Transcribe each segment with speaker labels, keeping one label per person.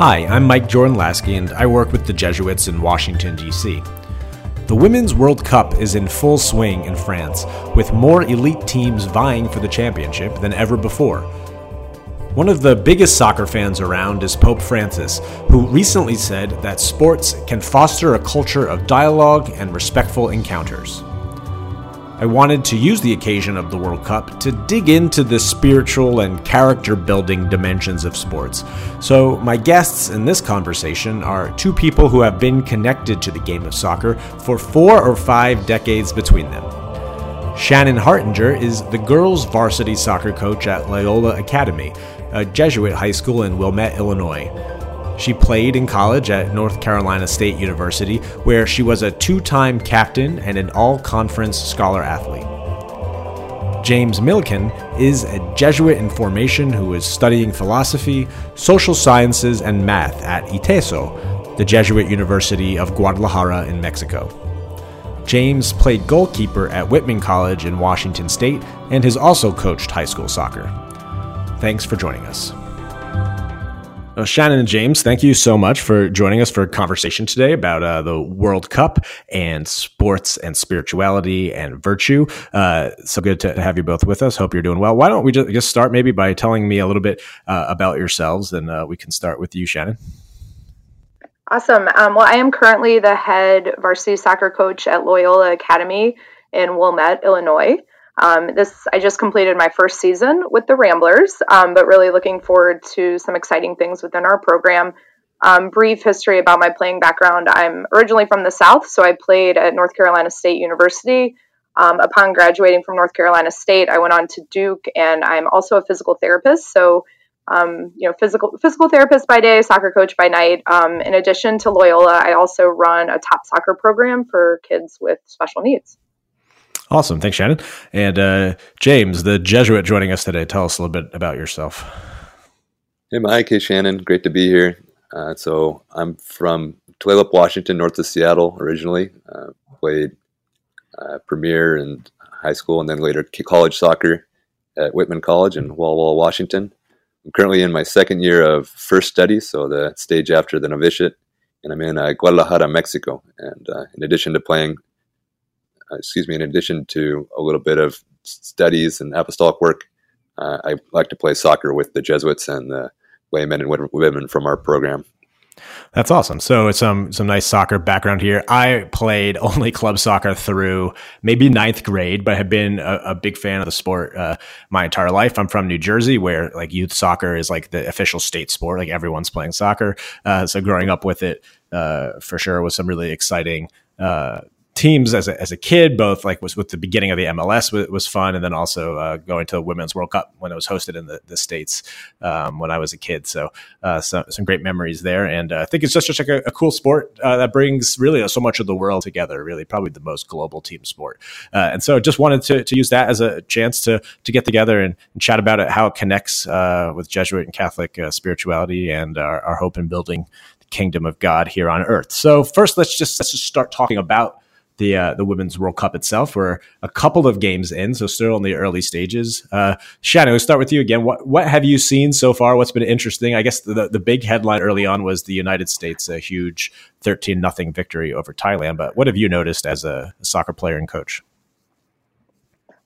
Speaker 1: Hi, I'm Mike Jordan Laskey, and I work with the Jesuits in Washington, D.C. The Women's World Cup is in full swing in France, with more elite teams vying for the championship than ever before. One of the biggest soccer fans around is Pope Francis, who recently said that sports can foster a culture of dialogue and respectful encounters. I wanted to use the occasion of the World Cup to dig into the spiritual and character building dimensions of sports. So, my guests in this conversation are two people who have been connected to the game of soccer for four or five decades between them. Shannon Hartinger is the girls' varsity soccer coach at Loyola Academy, a Jesuit high school in Wilmette, Illinois. She played in college at North Carolina State University, where she was a two time captain and an all conference scholar athlete. James Milliken is a Jesuit in formation who is studying philosophy, social sciences, and math at ITESO, the Jesuit University of Guadalajara in Mexico. James played goalkeeper at Whitman College in Washington State and has also coached high school soccer. Thanks for joining us. Uh, Shannon and James, thank you so much for joining us for a conversation today about uh, the World Cup and sports and spirituality and virtue. Uh, so good to have you both with us. Hope you're doing well. Why don't we just, just start maybe by telling me a little bit uh, about yourselves, and uh, we can start with you, Shannon.
Speaker 2: Awesome. Um, well, I am currently the head varsity soccer coach at Loyola Academy in Wilmette, Illinois. Um, this I just completed my first season with the Ramblers, um, but really looking forward to some exciting things within our program. Um, brief history about my playing background: I'm originally from the South, so I played at North Carolina State University. Um, upon graduating from North Carolina State, I went on to Duke, and I'm also a physical therapist. So, um, you know, physical physical therapist by day, soccer coach by night. Um, in addition to Loyola, I also run a top soccer program for kids with special needs.
Speaker 1: Awesome. Thanks, Shannon. And uh, James, the Jesuit joining us today. Tell us a little bit about yourself.
Speaker 3: Hey, Mike. Hey, Shannon. Great to be here. Uh, so I'm from Tulalip, Washington, north of Seattle originally. Uh, played uh, premier and high school and then later college soccer at Whitman College in Walla Walla, Washington. I'm currently in my second year of first studies, so the stage after the novitiate, and I'm in uh, Guadalajara, Mexico. And uh, in addition to playing excuse me, in addition to a little bit of studies and apostolic work, uh, I like to play soccer with the Jesuits and the laymen and women from our program.
Speaker 1: That's awesome. So some some nice soccer background here. I played only club soccer through maybe ninth grade, but have been a, a big fan of the sport uh, my entire life. I'm from New Jersey, where like youth soccer is like the official state sport. Like everyone's playing soccer. Uh, so growing up with it, uh, for sure, was some really exciting uh, teams as a, as a kid, both like was with the beginning of the MLS was, was fun, and then also uh, going to the Women's World Cup when it was hosted in the, the states um, when I was a kid. So uh, some, some great memories there, and uh, I think it's just, just like a, a cool sport uh, that brings really so much of the world together. Really, probably the most global team sport, uh, and so just wanted to, to use that as a chance to to get together and, and chat about it, how it connects uh, with Jesuit and Catholic spirituality and our, our hope in building the kingdom of God here on earth. So first, let's just let's just start talking about the uh, the Women's World Cup itself. We're a couple of games in, so still in the early stages. Uh, Shannon, we'll start with you again. What what have you seen so far? What's been interesting? I guess the the big headline early on was the United States a huge thirteen nothing victory over Thailand. But what have you noticed as a, soccer player and coach?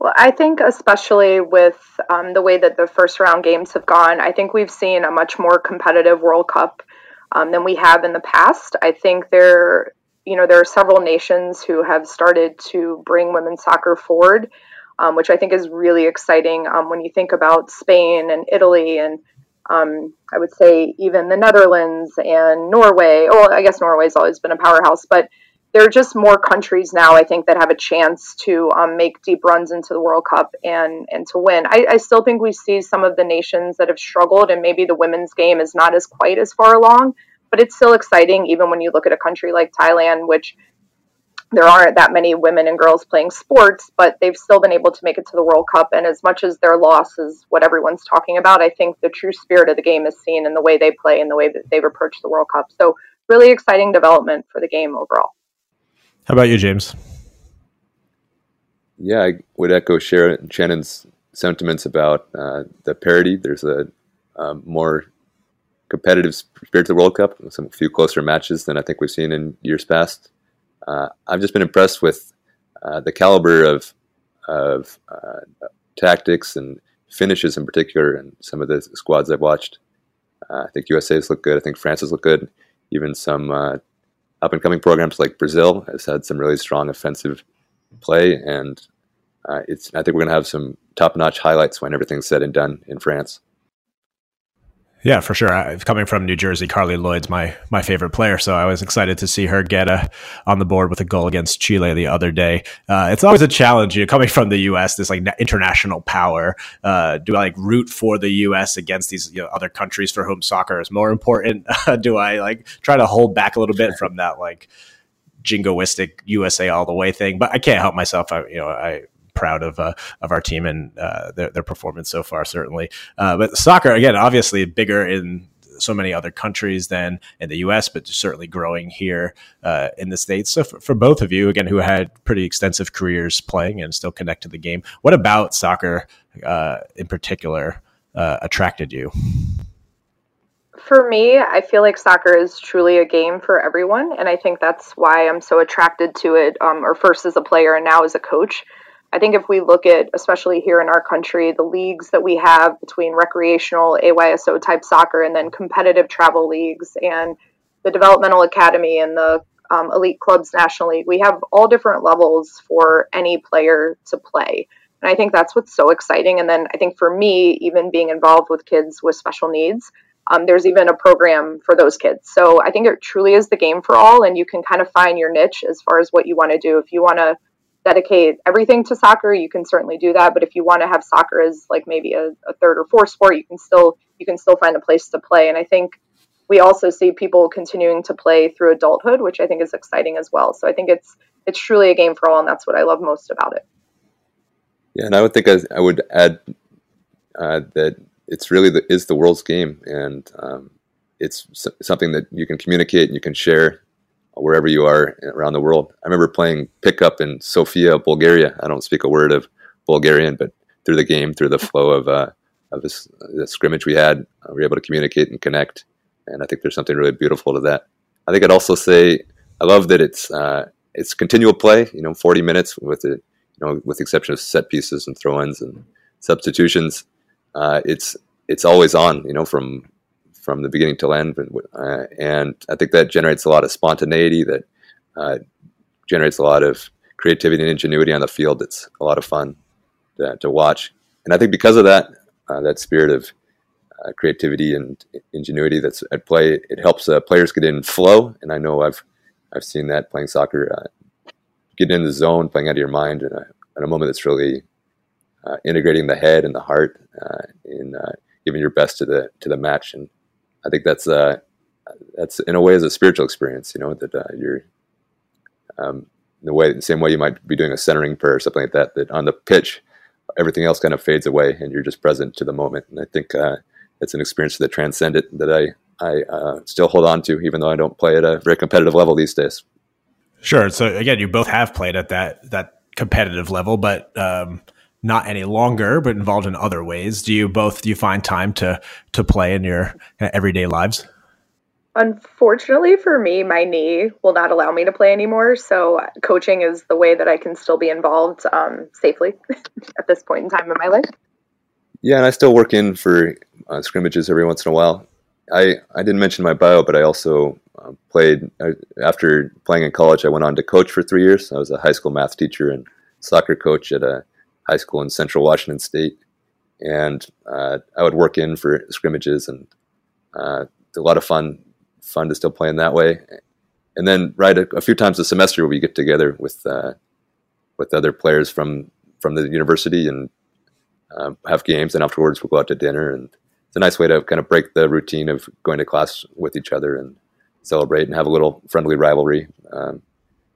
Speaker 2: Well, I think especially with um, the way that the first round games have gone, I think we've seen a much more competitive World Cup um, than we have in the past. I think there you know, there are several nations who have started to bring women's soccer forward, um, which I think is really exciting um, when you think about Spain and Italy and um, I would say even the Netherlands and Norway. Well, I guess Norway's always been a powerhouse, but there are just more countries now, I think, that have a chance to um, make deep runs into the World Cup and, and to win. I, I still think we see some of the nations that have struggled, and maybe the women's game is not as quite as far along but it's still exciting even when you look at a country like Thailand, which there aren't that many women and girls playing sports, but they've still been able to make it to the World Cup. And as much as their loss is what everyone's talking about, I think the true spirit of the game is seen in the way they play and the way that they've approached the World Cup. So, really exciting development for the game overall.
Speaker 1: How about you, James?
Speaker 3: Yeah, I would echo Sharon, Shannon's sentiments about uh, the parity. There's a, a more competitive spirit to the World Cup. Some few closer matches than I think we've seen in years past. Uh, I've just been impressed with uh, the caliber of of uh, tactics and finishes in particular, and some of the squads I've watched. Uh, I think USA's look good. I think France's look good. Even some uh, up and coming programs like Brazil has had some really strong offensive play, and uh, it's. I think we're going to have some top notch highlights when everything's said and done in France.
Speaker 1: Yeah, for sure. I, coming from New Jersey, Carli Lloyd's my my favorite player, so I was excited to see her get a, on the board with a goal against Chile the other day. Uh, it's always a challenge, you know, coming from the U.S., this like international power. Uh, do I like root for the U.S. against these you know, other countries for whom soccer is more important? do I like try to hold back a little bit from that like jingoistic USA all the way thing? But I can't help myself. I you know I proud of uh, of our team and uh, their, their performance so far, certainly. Uh, but soccer, again, obviously bigger in so many other countries than in the U.S., but certainly growing here uh, in the states. So for, for, both of you, again, who had pretty extensive careers playing and still connect to the game, what about soccer uh, in particular uh, attracted you?
Speaker 2: For me, I feel like soccer is truly a game for everyone, and I think that's why I'm so attracted to it. Um, or first as a player, and now as a coach I think if we look at, especially here in our country, the leagues that we have between recreational AYSO type soccer and then competitive travel leagues and the developmental academy and the um, elite clubs national league, we have all different levels for any player to play. And I think that's what's so exciting. And then I think for me, even being involved with kids with special needs, um, there's even a program for those kids. So I think it truly is the game for all, and you can kind of find your niche as far as what you want to do. If you want to dedicate everything to soccer, you can certainly do that. But if you want to have soccer as like maybe a, a, third or fourth sport, you can still you can still find a place to play. And I think we also see people continuing to play through adulthood, which I think is exciting as well. So I think it's it's truly a game for all, and that's what I love most about it.
Speaker 3: Yeah, and I would think I, I would add uh, that it's really the, is the world's game, and um, it's something that you can communicate and you can share wherever you are around the world. I remember playing pickup in Sofia, Bulgaria. I don't speak a word of Bulgarian, but through the game, through the flow of uh, of this, the scrimmage we had, uh, we were able to communicate and connect. And I think there's something really beautiful to that. I think I'd also say I love that it's uh, it's continual play. You know, 40 minutes with it. You know, with the exception of set pieces and throw-ins and substitutions, uh, it's it's always on. You know, from from the beginning to end. Uh, and I think that generates a lot of spontaneity, that uh, generates a lot of creativity and ingenuity on the field. It's a lot of fun to, to watch. And I think because of that, uh, that spirit of uh, creativity and ingenuity that's at play, it helps uh, players get in flow. And I know I've I've seen that playing soccer, uh, getting in the zone, playing out of your mind in a, in a moment that's really integrating the head and the heart in giving your best to the to the match. And I think that's uh, that's in a way is a spiritual experience. You know that uh, you're um, the way the same way you might be doing a centering prayer or something like that. That on the pitch, everything else kind of fades away, and you're just present to the moment. And I think uh, it's an experience that transcended that I I uh, still hold on to, even though I don't play at a very competitive level these days.
Speaker 1: Sure. So again, you both have played at that that competitive level, but um, not any longer, but involved in other ways. Do you both do you find time to to play in your everyday lives?
Speaker 2: Unfortunately for me, my knee will not allow me to play anymore. So coaching is the way that I can still be involved um, safely at this point in time in my life.
Speaker 3: Yeah, and I still work in for uh, scrimmages every once in a while. I, I didn't mention my bio, but I also uh, played uh, after playing in college. I went on to coach for three years. I was a high school math teacher and soccer coach at a high school in Central Washington State, and uh, I would work in for scrimmages and uh, a lot of fun, fun to still play in that way. And then, right, a, a few times a semester we get together with uh, with other players from from the university and um, have games, and afterwards we'll go out to dinner. And it's a nice way to kind of break the routine of going to class with each other and celebrate and have a little friendly rivalry. Um,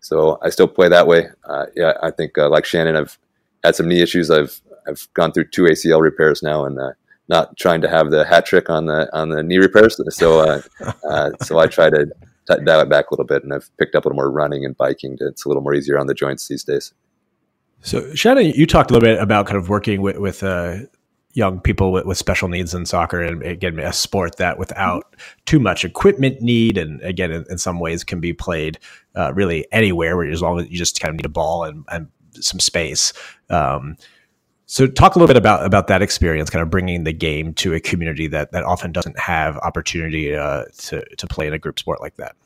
Speaker 3: so I still play that way. Uh, yeah, I think uh, like Shannon, I've had some knee issues. I've I've gone through two ACL repairs now, and uh, not trying to have the hat trick on the on the knee repairs. So uh, uh, so I try to t- dial it back a little bit, and I've picked up a little more running and biking. It's a little more easier on the joints these days.
Speaker 1: So Shannon, you talked a little bit about kind of working with with uh, young people with, with special needs in soccer and again a sport that without too much equipment need and again in, in some ways can be played uh, really anywhere where as long as you just kind of need a ball and, and some space um, so talk a little bit about about that experience kind of bringing the game to a community that that often doesn't have opportunity uh, to to play in a group sport like that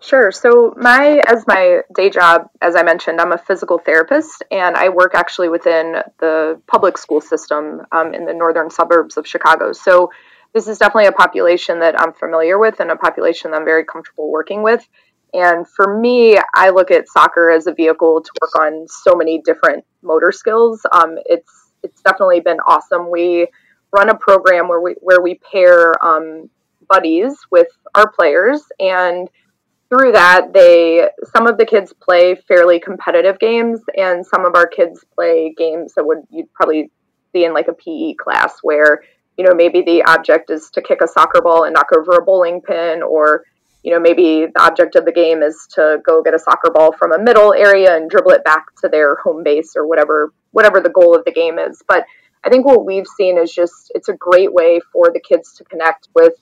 Speaker 2: Sure. So my as my day job, as I mentioned, I'm a physical therapist, and I work actually within the public school system um, in the northern suburbs of Chicago. So this is definitely a population that I'm familiar with, and a population that I'm very comfortable working with. And for me, I look at soccer as a vehicle to work on so many different motor skills. Um, it's it's definitely been awesome. We run a program where we where we pair um, buddies with our players and through that they some of the kids play fairly competitive games and some of our kids play games that would you'd probably see in like a PE class where you know maybe the object is to kick a soccer ball and knock over a bowling pin or you know maybe the object of the game is to go get a soccer ball from a middle area and dribble it back to their home base or whatever whatever the goal of the game is but I think what we've seen is just it's a great way for the kids to connect with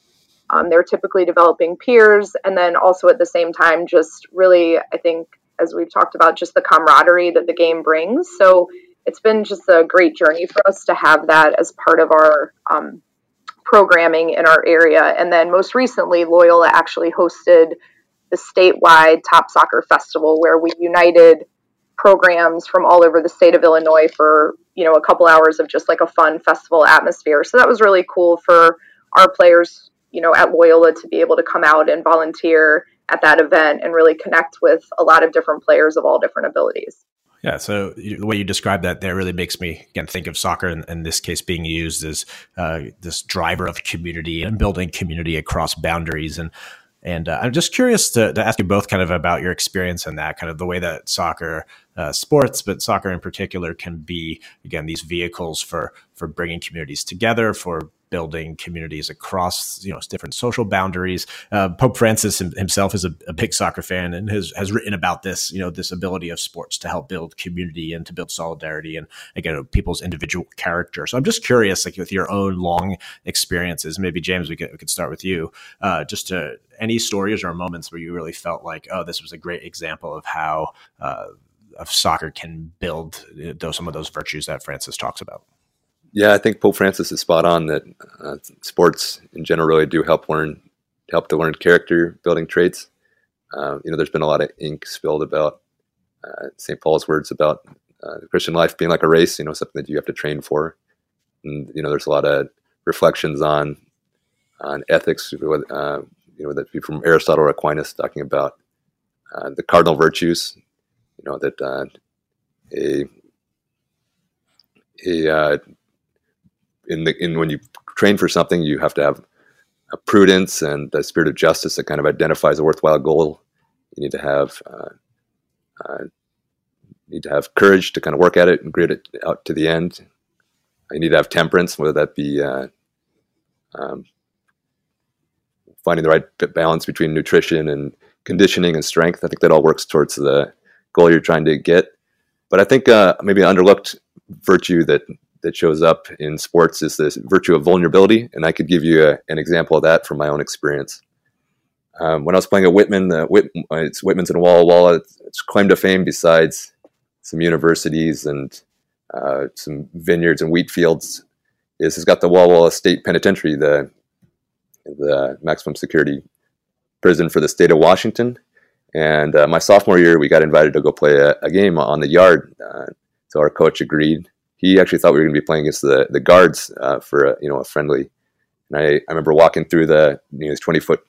Speaker 2: um, they're typically developing peers, and then also at the same time, just really, I think, as we've talked about, just the camaraderie that the game brings. So it's been just a great journey for us to have that as part of our um, programming in our area. And then most recently, Loyola actually hosted the statewide Top Soccer Festival, where we united programs from all over the state of Illinois for you know a couple hours of just like a fun festival atmosphere. So that was really cool for our players you know, at Loyola to be able to come out and volunteer at that event and really connect with a lot of different players of all different abilities.
Speaker 1: Yeah, so the way you describe that there really makes me again think of soccer in, in this case being used as uh, this driver of community and building community across boundaries. And and uh, I'm just curious to, to, ask you both kind of about your experience in that, kind of the way that soccer, uh, sports, but soccer in particular, can be again these vehicles for for bringing communities together, for building communities across you know different social boundaries. Uh, Pope Francis himself is a, a, big soccer fan and has has written about this you know this ability of sports to help build community and to build solidarity and again people's individual character. So I'm just curious, like with your own long experiences, maybe James, we could we could start with you. Uh, just to any stories or moments where you really felt like, oh, this was a great example of how. Uh, of soccer can build uh, those some of those virtues that Francis talks about.
Speaker 3: Yeah, I think Pope Francis is spot on that uh, sports in general really do help learn help to learn character building traits. Uh, you know, there's been a lot of ink spilled about uh, St. Paul's words about uh, Christian life being like a race. You know, something that you have to train for. And you know, there's a lot of reflections on on ethics. Uh, you know, that from Aristotle or Aquinas talking about uh, the cardinal virtues. You know that a a in the in when you train for something, you have to have a prudence and a spirit of justice that kind of identifies a worthwhile goal. You need to have uh, uh, need to have courage to kind of work at it and grit it out to the end. You need to have temperance, whether that be uh, um, finding the right balance between nutrition and conditioning and strength. I think that all works towards the goal you're trying to get. But I think uh, maybe an underlooked virtue that that shows up in sports is this virtue of vulnerability, and I could give you a, an example of that from my own experience. Um, when I was playing at Whitman, Whit, uh, it's Whitman's in Walla Walla. It's, it's claim to fame besides some universities and uh, some vineyards and wheat fields. Is it's got the Walla Walla State Penitentiary, the the maximum security prison for the state of Washington. And uh, my sophomore year, we got invited to go play a, a game on the yard. Uh, so our coach agreed he actually thought we were going to be playing against the the guards uh, for a, you know a friendly. And I, I remember walking through the you know, twenty foot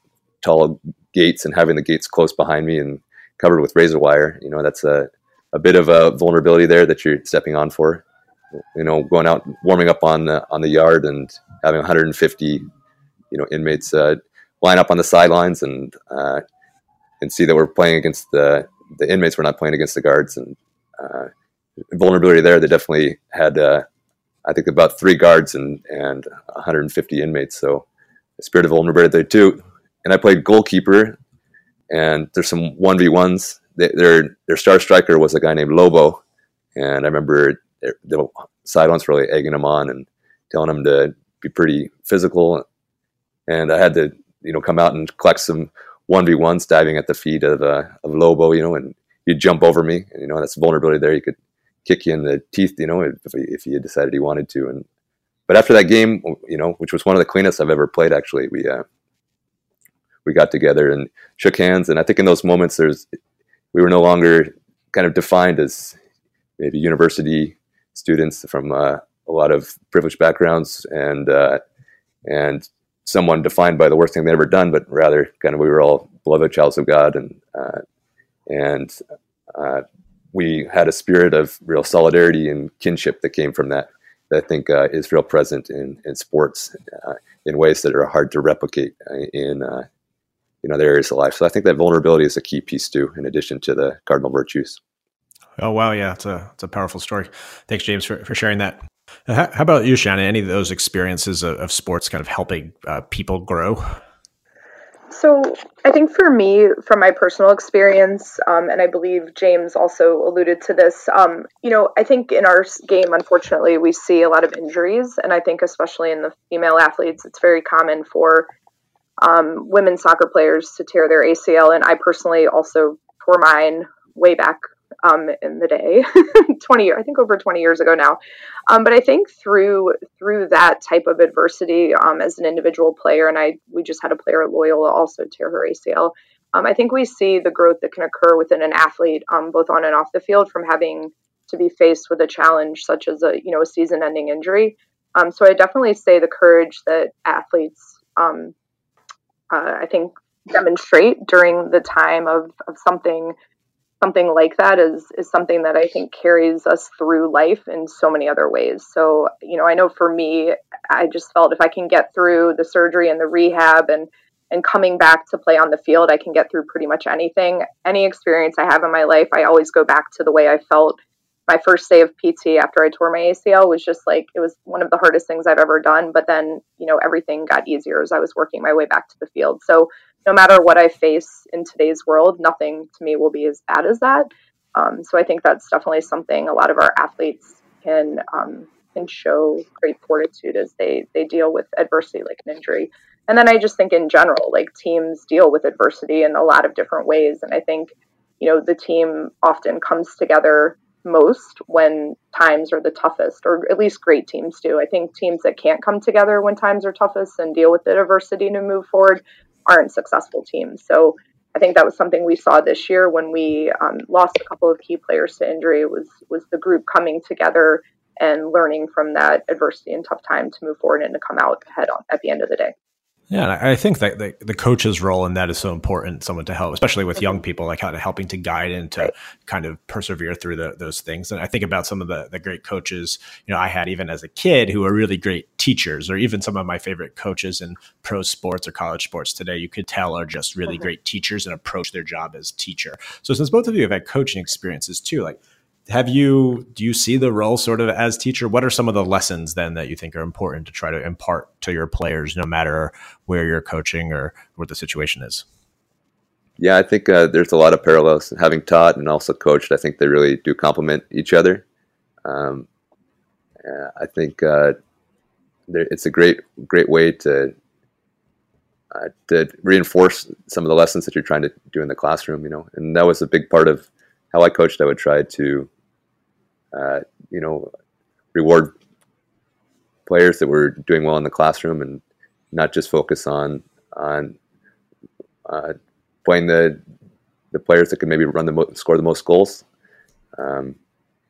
Speaker 3: tall gates and having the gates close behind me and covered with razor wire. You know that's a a bit of a vulnerability there that you're stepping on for. You know, going out warming up on the, on the yard and having 150 you know inmates uh, line up on the sidelines and uh, and see that we're playing against the the inmates. We're not playing against the guards and. Vulnerability there. They definitely had, uh, I think, about three guards and and 150 inmates. So a spirit of vulnerability there too. And I played goalkeeper, and there's some one v ones. Their their star striker was a guy named Lobo, and I remember the sidelines really egging him on, and telling him to be pretty physical, and I had to you know come out and collect some one v ones diving at the feet of uh, of Lobo, you know, and he'd jump over me, and you know that's vulnerability there. You could kick you in the teeth, you know, if if he decided he wanted to. And but after that game, you know, which was one of the cleanest I've ever played, actually, we uh, we got together and shook hands. And I think in those moments, there's we were no longer kind of defined as maybe university students from uh, a lot of privileged backgrounds and uh, and someone defined by the worst thing they'd ever done, but rather kind of we were all beloved childs of God and uh, and uh, we had a spirit of real solidarity and kinship that came from that. That I think uh, is real present in in sports uh, in ways that are hard to replicate in in other areas of life. So I think that vulnerability is a key piece too, in addition to the cardinal virtues.
Speaker 1: Oh wow, yeah, it's a it's a powerful story. Thanks, James, for, for sharing that. How, how about you, Shannon? Any of those experiences of, of sports kind of helping uh, people grow?
Speaker 2: So I think for me, from my personal experience, um, and I believe James also alluded to this, um, you know, I think in our game, unfortunately, we see a lot of injuries, and I think especially in the female athletes, it's very common for um, women soccer players to tear their ACL, and I personally also tore mine way back um, in the day, 20 years, I think over 20 years ago now. Um, but I think through through that type of adversity um, as an individual player, and I we just had a player at Loyola also tear her ACL. Um, I think we see the growth that can occur within an athlete, um, both on and off the field, from having to be faced with a challenge such as a you know a season-ending injury. Um, so I definitely say the courage that athletes, uh, I think, demonstrate during the time of, of something something like that is is something that I think carries us through life in so many other ways. So, you know, I know for me, I just felt if I can get through the surgery and the rehab and and coming back to play on the field, I can get through pretty much anything. Any experience I have in my life, I always go back to the way I felt my first day of PT after I tore my ACL was just like it was one of the hardest things I've ever done. But then, you know, everything got easier as I was working my way back to the field. So no matter what I face in today's world, nothing to me will be as bad as that. Um, so I think that's definitely something a lot of our athletes can um, can show great fortitude as they they deal with adversity like an injury. And then I just think in general, like teams deal with adversity in a lot of different ways. And I think you know the team often comes together most when times are the toughest, or at least great teams do. I think teams that can't come together when times are toughest and deal with the adversity to move forward aren't successful teams. So I think that was something we saw this year when we um, lost a couple of key players to injury. Was was the group coming together and learning from that adversity and tough time to move forward and to come out ahead on, at the end of the day.
Speaker 1: Yeah, I think that the, coach's role in that is so important. Someone to help, especially with young people, like kind of helping to guide and to right. kind of persevere through the, those things. And I think about some of the the great coaches, you know, I had even as a kid who were really great teachers, or even some of my favorite coaches in pro sports or college sports today. You could tell are just really mm-hmm. great teachers and approach their job as teacher. So since both of you have had coaching experiences too, like have you do you see the role sort of as teacher? What are some of the lessons then that you think are important to try to impart to your players no matter where you're coaching or what the situation is?
Speaker 3: Yeah i think uh, there's a lot of parallels having taught and also coached. I think they really do complement each other. Um, i think uh, it's a great great way to uh, to reinforce some of the lessons that you're trying to do in the classroom you know? And that was a big part of how I coached, I would try to uh, you know, reward players that were doing well in the classroom and not just focus on on uh, playing the the players that could maybe run the mo- score the most goals. Um,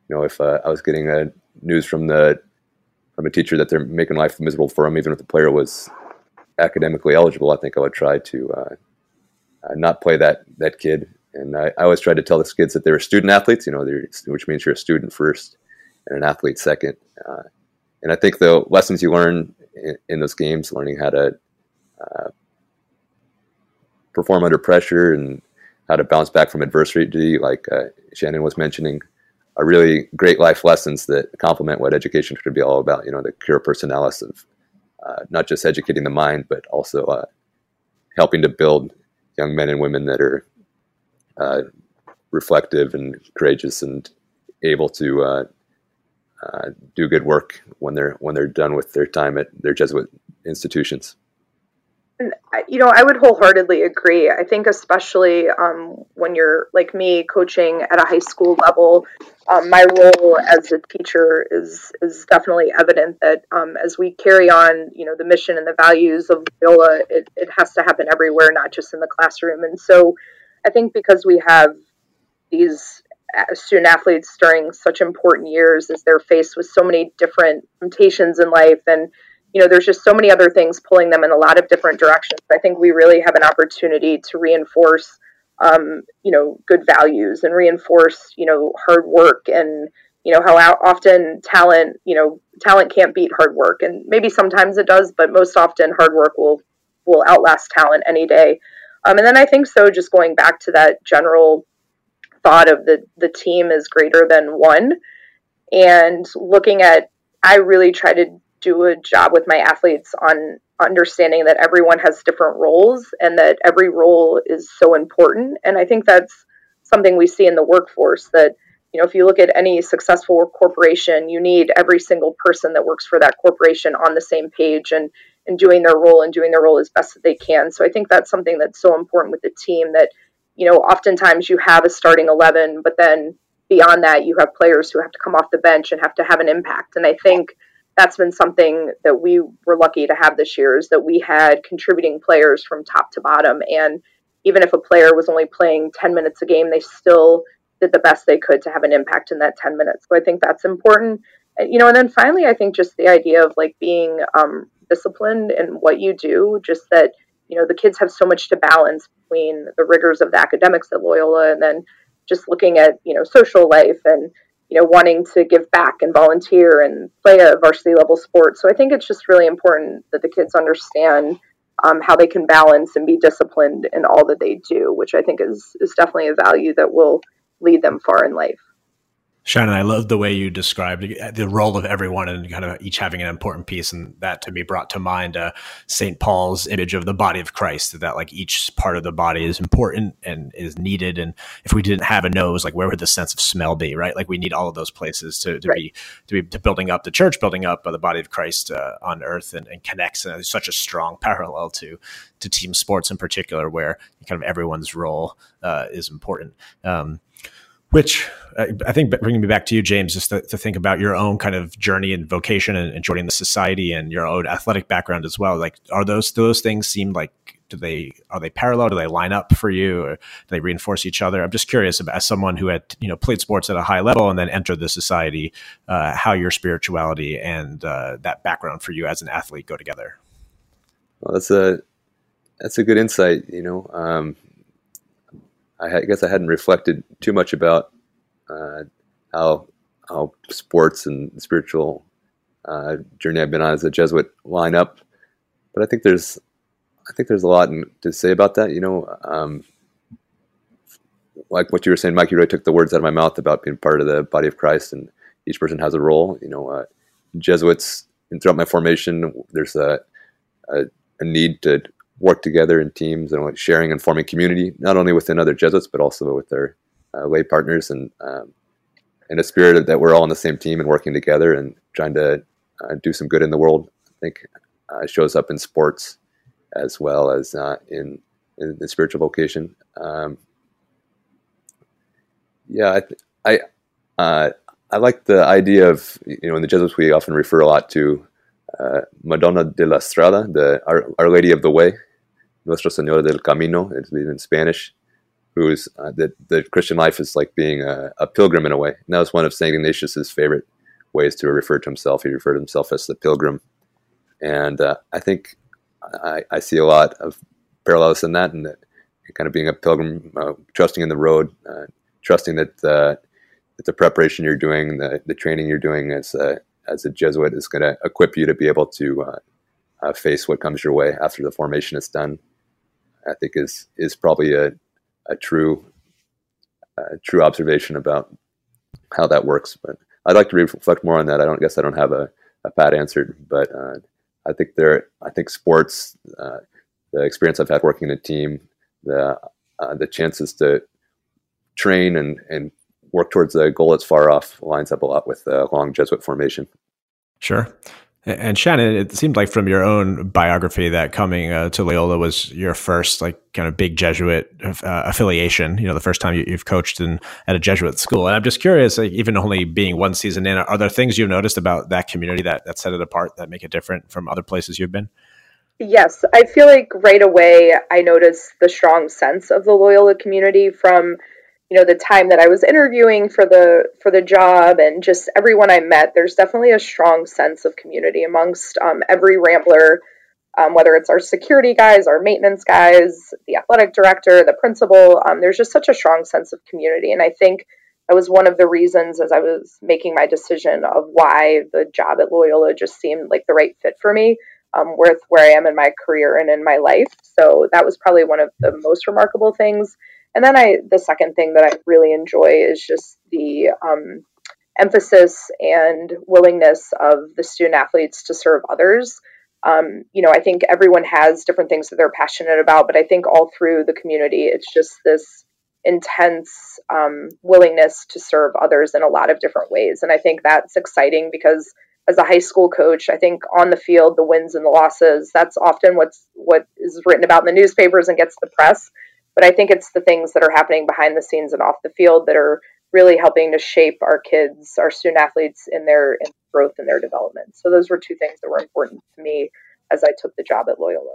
Speaker 3: you know, if uh, I was getting a news from the from a teacher that they're making life miserable for them, even if the player was academically eligible, I think I would try to uh, uh not play that that kid and I, I, always try to tell the kids that they're student athletes, you know, which means you're a student first and an athlete second. Uh, and I think the lessons you learn in, in those games, learning how to uh, perform under pressure and how to bounce back from adversity, like uh, Shannon was mentioning, are really great life lessons that complement what education should be all about. You know, the cura personalis of uh, not just educating the mind, but also uh, helping to build young men and women that are uh, reflective and courageous and able to uh, uh, do good work when they're when they're done with their time at their Jesuit institutions.
Speaker 2: And, you know, I would wholeheartedly agree. I think, especially um, when you're like me, coaching at a high school level, um, my role as a teacher is is definitely evident. That um, as we carry on, you know, the mission and the values of Loyola, it, it has to happen everywhere, not just in the classroom. And so, I think because we have these uh, student athletes during such important years as they're faced with so many different temptations in life and you know, there's just so many other things pulling them in a lot of different directions. I think we really have an opportunity to reinforce, um, you know, good values and reinforce, you know, hard work and, you know, how often talent, you know, talent can't beat hard work. And maybe sometimes it does, but most often hard work will, will outlast talent any day. Um, and then I think so, just going back to that general thought of the, the team is greater than one and looking at, I really try to do a job with my athletes on understanding that everyone has different roles and that every role is so important. And I think that's something we see in the workforce that, you know, if you look at any successful corporation, you need every single person that works for that corporation on the same page and, and doing their role and doing their role as best that they can. So I think that's something that's so important with the team that, you know, oftentimes you have a starting 11, but then beyond that, you have players who have to come off the bench and have to have an impact. And I think, that's been something that we were lucky to have this year is that we had contributing players from top to bottom and even if a player was only playing 10 minutes a game they still did the best they could to have an impact in that 10 minutes so i think that's important you know and then finally i think just the idea of like being um, disciplined in what you do just that you know the kids have so much to balance between the rigors of the academics at loyola and then just looking at you know social life and you know, wanting to give back and volunteer and play a varsity level sport. So I think it's just really important that the kids understand um, how they can balance and be disciplined in all that they do, which I think is is definitely a value that will lead them far in life.
Speaker 1: Shannon, I love the way you described the role of everyone and kind of each having an important piece. And that to me brought to mind uh, St. Paul's image of the body of Christ, that like each part of the body is important and is needed. And if we didn't have a nose, like where would the sense of smell be, right? Like we need all of those places to, to right. be, to be to building up the church, building up the body of Christ uh, on earth and, and connects. And such a strong parallel to, to team sports in particular, where kind of everyone's role uh, is important. Um, which uh, I think bringing me back to you, James, just to, to, think about your own kind of journey and vocation and, and, joining the society and your own athletic background as well. Like, are those those things seem like do they are they parallel? Do they line up for you, or do they reinforce each other? I'm just curious about as someone who had you know played sports at a high level and then entered the society, uh, how your spirituality and uh, that background for you as an athlete go together.
Speaker 3: Well, that's a that's a good insight. You know, um, I guess I hadn't reflected too much about uh, how how sports and spiritual uh, journey I've been on as a Jesuit line up, but I think there's I think there's a lot to say about that. You know, um, like what you were saying, Mike, you really took the words out of my mouth about being part of the body of Christ, and each person has a role. You know, uh, Jesuits throughout my formation, there's a, a, a need to work together in teams and sharing and forming community, not only within other Jesuits, but also with their uh, lay partners and um, in a spirit of, that we're all on the same team and working together and trying to uh, do some good in the world. I think uh, shows up in sports as well as uh, in, in the spiritual vocation. Um, yeah, I I, uh, I like the idea of you know in the Jesuits we often refer a lot to uh, Madonna della Strada, the Our, Our Lady of the Way, Nuestra Señora del Camino, it's in Spanish, who's uh, that the Christian life is like being a, a, pilgrim in a way. And that was one of St. Ignatius's favorite ways to refer to himself. He referred to himself as the pilgrim. And uh, I think I, I, see a lot of parallels in that, and that kind of being a pilgrim, uh, trusting in the road, uh, trusting that, uh, that the preparation you're doing, the, the training you're doing as a, as a Jesuit is going to equip you to be able to uh, face what comes your way after the formation is done. I think is is probably a a true true observation about how that works. But I'd like to reflect more on that. I don't guess I don't have a, a pat answer, but uh, I think there. I think sports, uh, the experience I've had working in a team, the uh, the chances to train and and work towards a goal that's far off lines up a lot with a long Jesuit formation.
Speaker 1: Sure. And Shannon, it seemed like from your own biography that coming uh, to Loyola was your first like kind of big Jesuit uh, affiliation. You know, the first time you, have coached in at a Jesuit school. And I'm just curious, like, even only being one season in, are there things you've noticed about that community that that set it apart, that make it different from other places you've been?
Speaker 2: Yes, I feel like right away I noticed the strong sense of the Loyola community from you know the time that I was interviewing for the for the job and just everyone I met. There's definitely a strong sense of community amongst um, every Rambler, um, whether it's our security guys, our maintenance guys, the athletic director, the principal. Um, there's just such a strong sense of community, and I think that was one of the reasons as I was making my decision of why the job at Loyola just seemed like the right fit for me. Um, with where I am in my career and in my life. So that was probably one of the most remarkable things. And then I, the second thing that I really enjoy is just the um, emphasis and willingness of the student athletes to serve others. Um, you know, I think everyone has different things that they're passionate about, but I think all through the community, it's just this intense um, willingness to serve others in a lot of different ways. And I think that's exciting because as a high school coach, I think on the field, the wins and the losses, that's often what's what is written about in the newspapers and gets the press. But I think it's the things that are happening behind the scenes and off the field that are really helping to shape our kids, our student athletes in their in growth and their development. So those were two things that were important to me as I took the job at Loyola.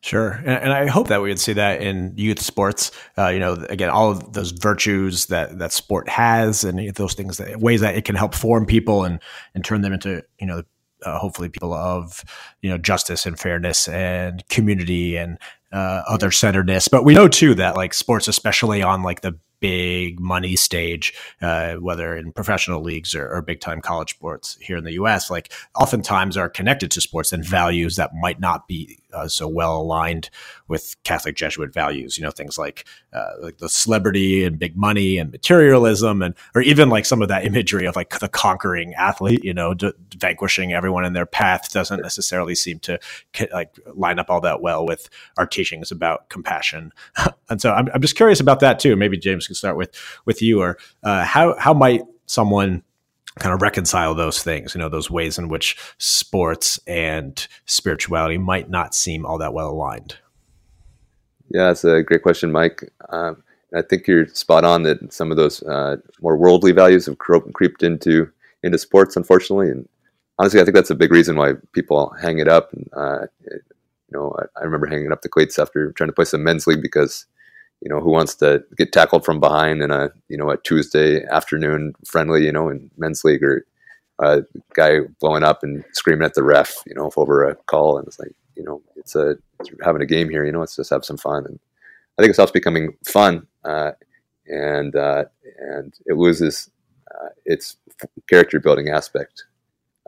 Speaker 1: Sure, and, and, I hope that we would see that in youth sports. Uh, you know, again, all of those virtues that that sport has, and those things that ways that it can help form people and and turn them into you know uh, hopefully people of you know justice and fairness and community and uh, other centeredness. But we know too that like sports, especially on like the big money stage, uh, whether in professional leagues or, or, big time college sports here in the U.S., like oftentimes are connected to sports and values that might not be uh, so well aligned with Catholic Jesuit values. You know, things like uh, like the celebrity and big money and materialism, and or even like some of that imagery of like the conquering athlete. You know, d- vanquishing everyone in their path doesn't necessarily seem to like line up all that well with our teachings about compassion. and so I'm, I'm just curious about that too. Maybe James can start with with you, or uh, how how might someone kind of reconcile those things, you know, those ways in which sports and spirituality might not seem all that well aligned?
Speaker 3: Yeah, that's a great question, Mike. Um, I think you're spot on that some of those uh, more worldly values have creeped into into sports, unfortunately. And honestly, I think that's a big reason why people hang it up. And, uh, you know, I, I, remember hanging up the cleats after trying to play some men's league because you know, who wants to get tackled from behind in a, you know, a Tuesday afternoon friendly, you know, in men's league or a guy blowing up and screaming at the ref, you know, over a call. And it's like, you know, it's a, it's having a game here, you know, let's just have some fun. And I think stops becoming fun. Uh, and, uh, and it loses uh, its character building aspect.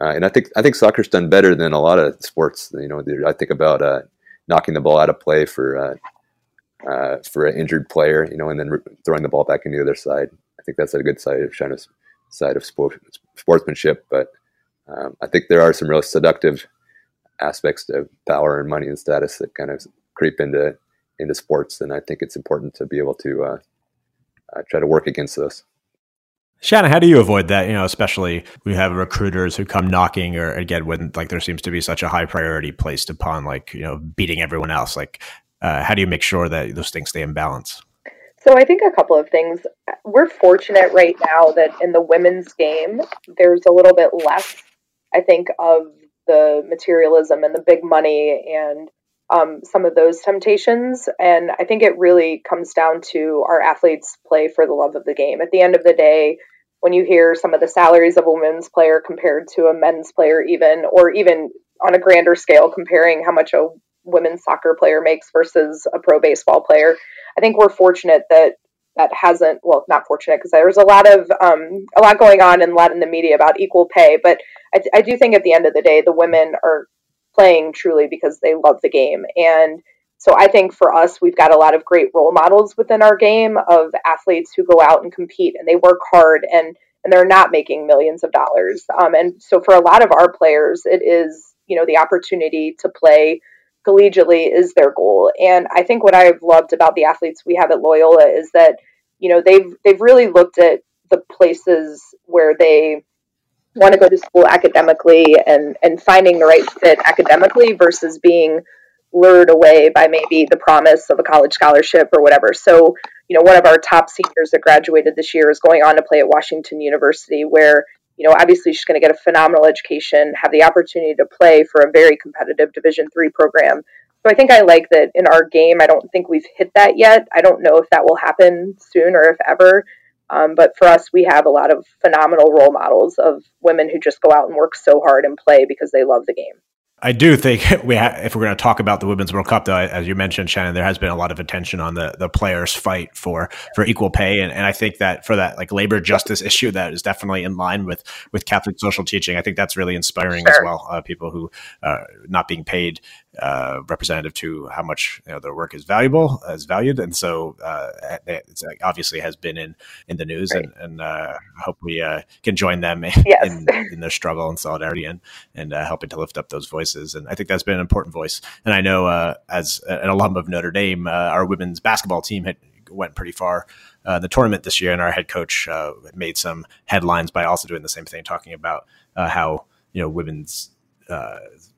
Speaker 3: Uh, and I think, I think soccer's done better than a lot of sports. You know, I think about, uh, knocking the ball out of play for, uh, for an injured player, you know, and then re- throwing the ball back into the other side. I think that's a good side of China's side of sport, sportsmanship. But um, I think there are some real seductive aspects of power and money and status that kind of creep into into sports, and I think it's important to be able to uh, uh, try to work against those.
Speaker 1: Shannon, how do you avoid that? You know, especially we have recruiters who come knocking, or again, when like there seems to be such a high priority placed upon like you know beating everyone else. Like, uh, how do you make sure that those things stay in balance?
Speaker 2: So I think a couple of things. We're fortunate right now that in the women's game, there's a little bit less, I think, of the materialism and the big money and um, some of those temptations. And I think it really comes down to our athletes play for the love of the game. At the end of the day, when you hear some of the salaries of a women's player compared to a men's player, even, or even on a grander scale, comparing how much a women's soccer player makes versus a pro baseball player. I think we're fortunate that that hasn't well not fortunate because there's a lot of um, a lot going on in a lot in the media about equal pay but I, I do think at the end of the day the women are playing truly because they love the game and so I think for us we've got a lot of great role models within our game of athletes who go out and compete and they work hard and and they're not making millions of dollars um, and so for a lot of our players it is you know the opportunity to play collegiately is their goal. And I think what I've loved about the athletes we have at Loyola is that you know they've they've really looked at the places where they want to go to school academically and and finding the right fit academically versus being lured away by maybe the promise of a college scholarship or whatever. So, you know, one of our top seniors that graduated this year is going on to play at Washington University where you know obviously she's going to get a phenomenal education have the opportunity to play for a very competitive division three program. So i think i like that in our game i don't think we've hit that yet. I don't know if that will happen soon or if ever um, but for us we have a lot of phenomenal role models of women who just go out and work so hard and play because they love the game
Speaker 1: I do think we ha- if we're going to talk about the Women's World Cup, though, as you mentioned, Shannon, there has been a lot of attention on the the players' fight for for equal pay, and, and I think that for that like labor justice issue, that is definitely in line with with Catholic social teaching. I think that's really inspiring sure. as well. Uh, people who uh, not being paid uh, representative to how much you know, their work is valuable, is valued, and so uh, it obviously has been in in the news, right. and, and uh, I hope we uh, can join them yes. in, in, their struggle and solidarity, and and uh, helping to lift up those voices. And I think that's been an important voice. And I know uh, as an alum of Notre Dame, our women's basketball team had went pretty far uh, the tournament this year, and our head coach uh, made some headlines by also doing the same thing, talking about uh, how you know women's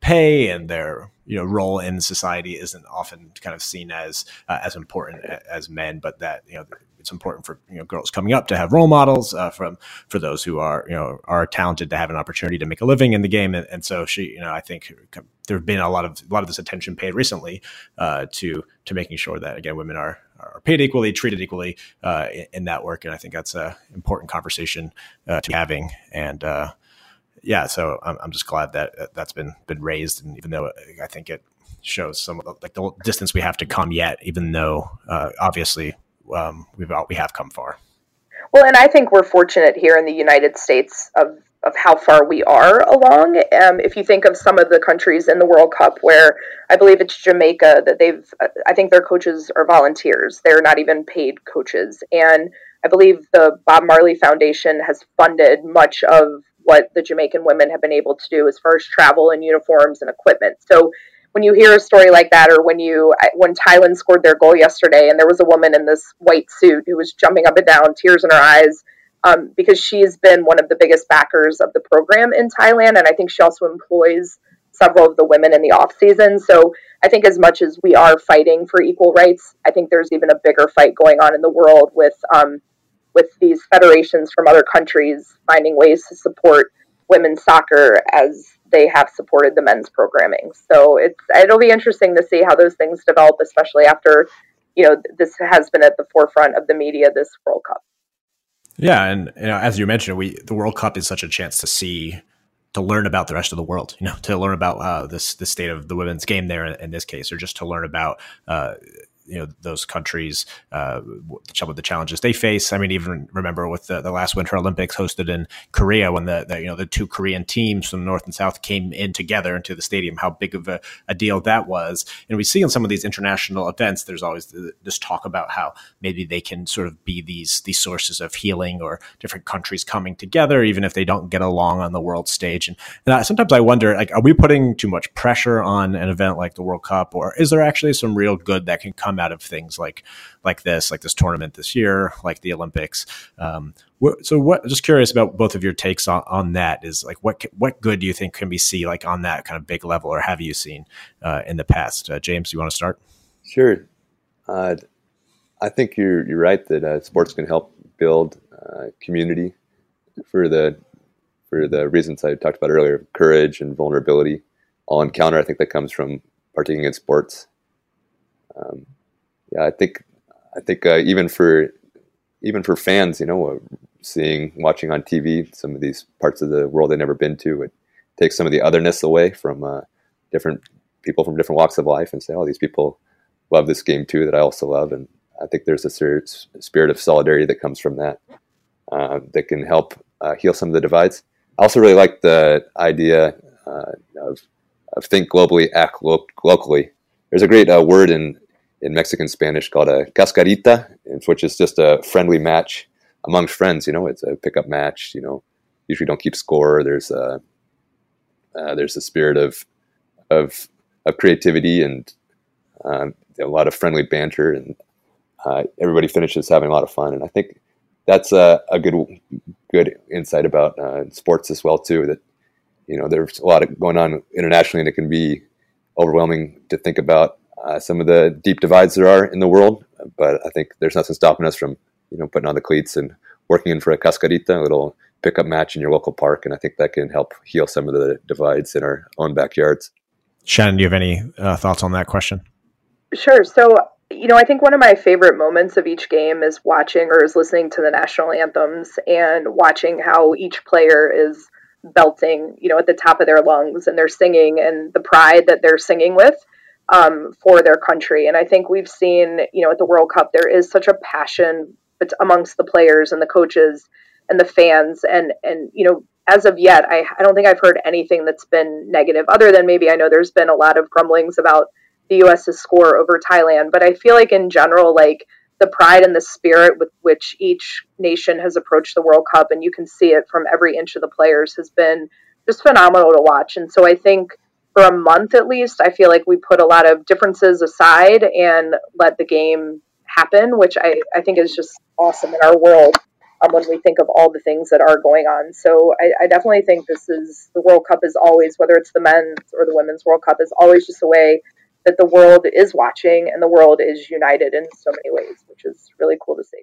Speaker 1: pay and their you know role in society isn't often kind of seen as uh, as important as men, but that you know it's important for you know girls coming up to have role models uh, from for those who are you know are talented to have an opportunity to make a living in the game, and, and so she you know I think there have been a lot of a lot of this attention paid recently uh, to to making sure that again women are are paid equally, treated equally uh, in, in, that work, and I think that's an important conversation uh, to be having. And uh, yeah, so I'm, I'm just glad that uh, that's been been raised, and even though I think it shows some of the, like the distance we have to come yet, even though uh, obviously um, we've we have come far.
Speaker 2: Well, and I think we're fortunate here in the United States of of how far we are along. Um, if you think of some of the countries in the World Cup, where I believe it's Jamaica that they've, uh, I think their coaches are volunteers; they're not even paid coaches, and I believe the Bob Marley Foundation has funded much of what the Jamaican women have been able to do as far as travel and uniforms and equipment. So when you hear a story like that, or when you when Thailand scored their goal yesterday, and there was a woman in this white suit who was jumping up and down, tears in her eyes, um, because she's been one of the biggest backers of the program in Thailand, and I think she also employs several of the women in the off season. So I think as much as we are fighting for equal rights, I think there's even a bigger fight going on in the world with um, with these federations from other countries finding ways to support women's soccer as they have supported the men's programming. So it's it'll be interesting to see how those things develop, especially after you know this has been at the forefront of the media this World Cup.
Speaker 1: Yeah, and you know, as you mentioned, we the World Cup is such a chance to see to learn about the rest of the world, you know, to learn about uh, this the state of the women's game there in this case, or just to learn about uh, you know those countries uh, some of the challenges they face. I mean, even remember with the, the last Winter Olympics hosted in Korea when the, the, you know the two Korean teams from North and South came in together into the stadium, how big of a, a deal that was. And we see in some of these international events, there's always this talk about how maybe they can sort of be these these sources of healing or different countries coming together, even if they don't get along on the world stage. And, and I, sometimes I wonder, like, are we putting too much pressure on an event like the World Cup, or is there actually some real good that can come out of things like like this, like this tournament this year, like the Olympics. Um, so, what? Just curious about both of your takes on, on that. Is like what what good do you think can we see like on that kind of big level, or have you seen uh, in the past? Uh, James, you want to start?
Speaker 3: Sure. Uh, I think you're you're right that uh, sports can help build uh, community for the for the reasons I talked about earlier, courage and vulnerability. All encounter, I think that comes from partaking in sports. Um, yeah, I think I think uh, even for even for fans, you know, uh, seeing watching on TV some of these parts of the world they've never been to, it takes some of the otherness away from uh, different people from different walks of life, and say, oh, these people love this game too that I also love, and I think there's a spirit of solidarity that comes from that uh, that can help uh, heal some of the divides. I also really like the idea uh, of of think globally, act lo- locally. There's a great word in in Mexican Spanish called a cascarita, which is just a friendly match amongst friends. You know, it's a pickup match. You know, usually don't keep score. There's a uh, there's a spirit of of of creativity and um, a lot of friendly banter, and uh, everybody finishes having a lot of fun. And I think that's a, a good good insight about uh, sports as well too. That you know there's a lot going on internationally, and it can be overwhelming to think about uh, some of the deep divides there are in the world. But I think there's nothing stopping us from you know putting on the cleats and working in for a cascarita, a little pickup match in your local park, and I think that can help heal some of the divides in our own backyards.
Speaker 1: Shannon, do you have any uh, thoughts on that question?
Speaker 2: Sure. So, you know, I think one of my favorite moments of each game is watching or is listening to the national anthems and watching how each player is belting, you know, at the top of their lungs and they're singing and the pride that they're singing with um, for their country. And I think we've seen, you know, at the World Cup, there is such a passion amongst the players and the coaches and the fans. And, and you know, as of yet, I, I don't think I've heard anything that's been negative, other than maybe I know there's been a lot of grumblings about the U.S.'s score over Thailand. But I feel like in general, like the pride and the spirit with which each nation has approached the World Cup, and you can see it from every inch of the players, has been just phenomenal to watch. And so I think for a month at least, I feel like we put a lot of differences aside and let the game happen, which I, I think is just awesome in our world um, when we think of all the things that are going on. So I, I definitely think this is the World Cup is always, whether it's the men's or the women's World Cup, is always just a way that the world is watching and the world is united in so many ways, which is really cool to see.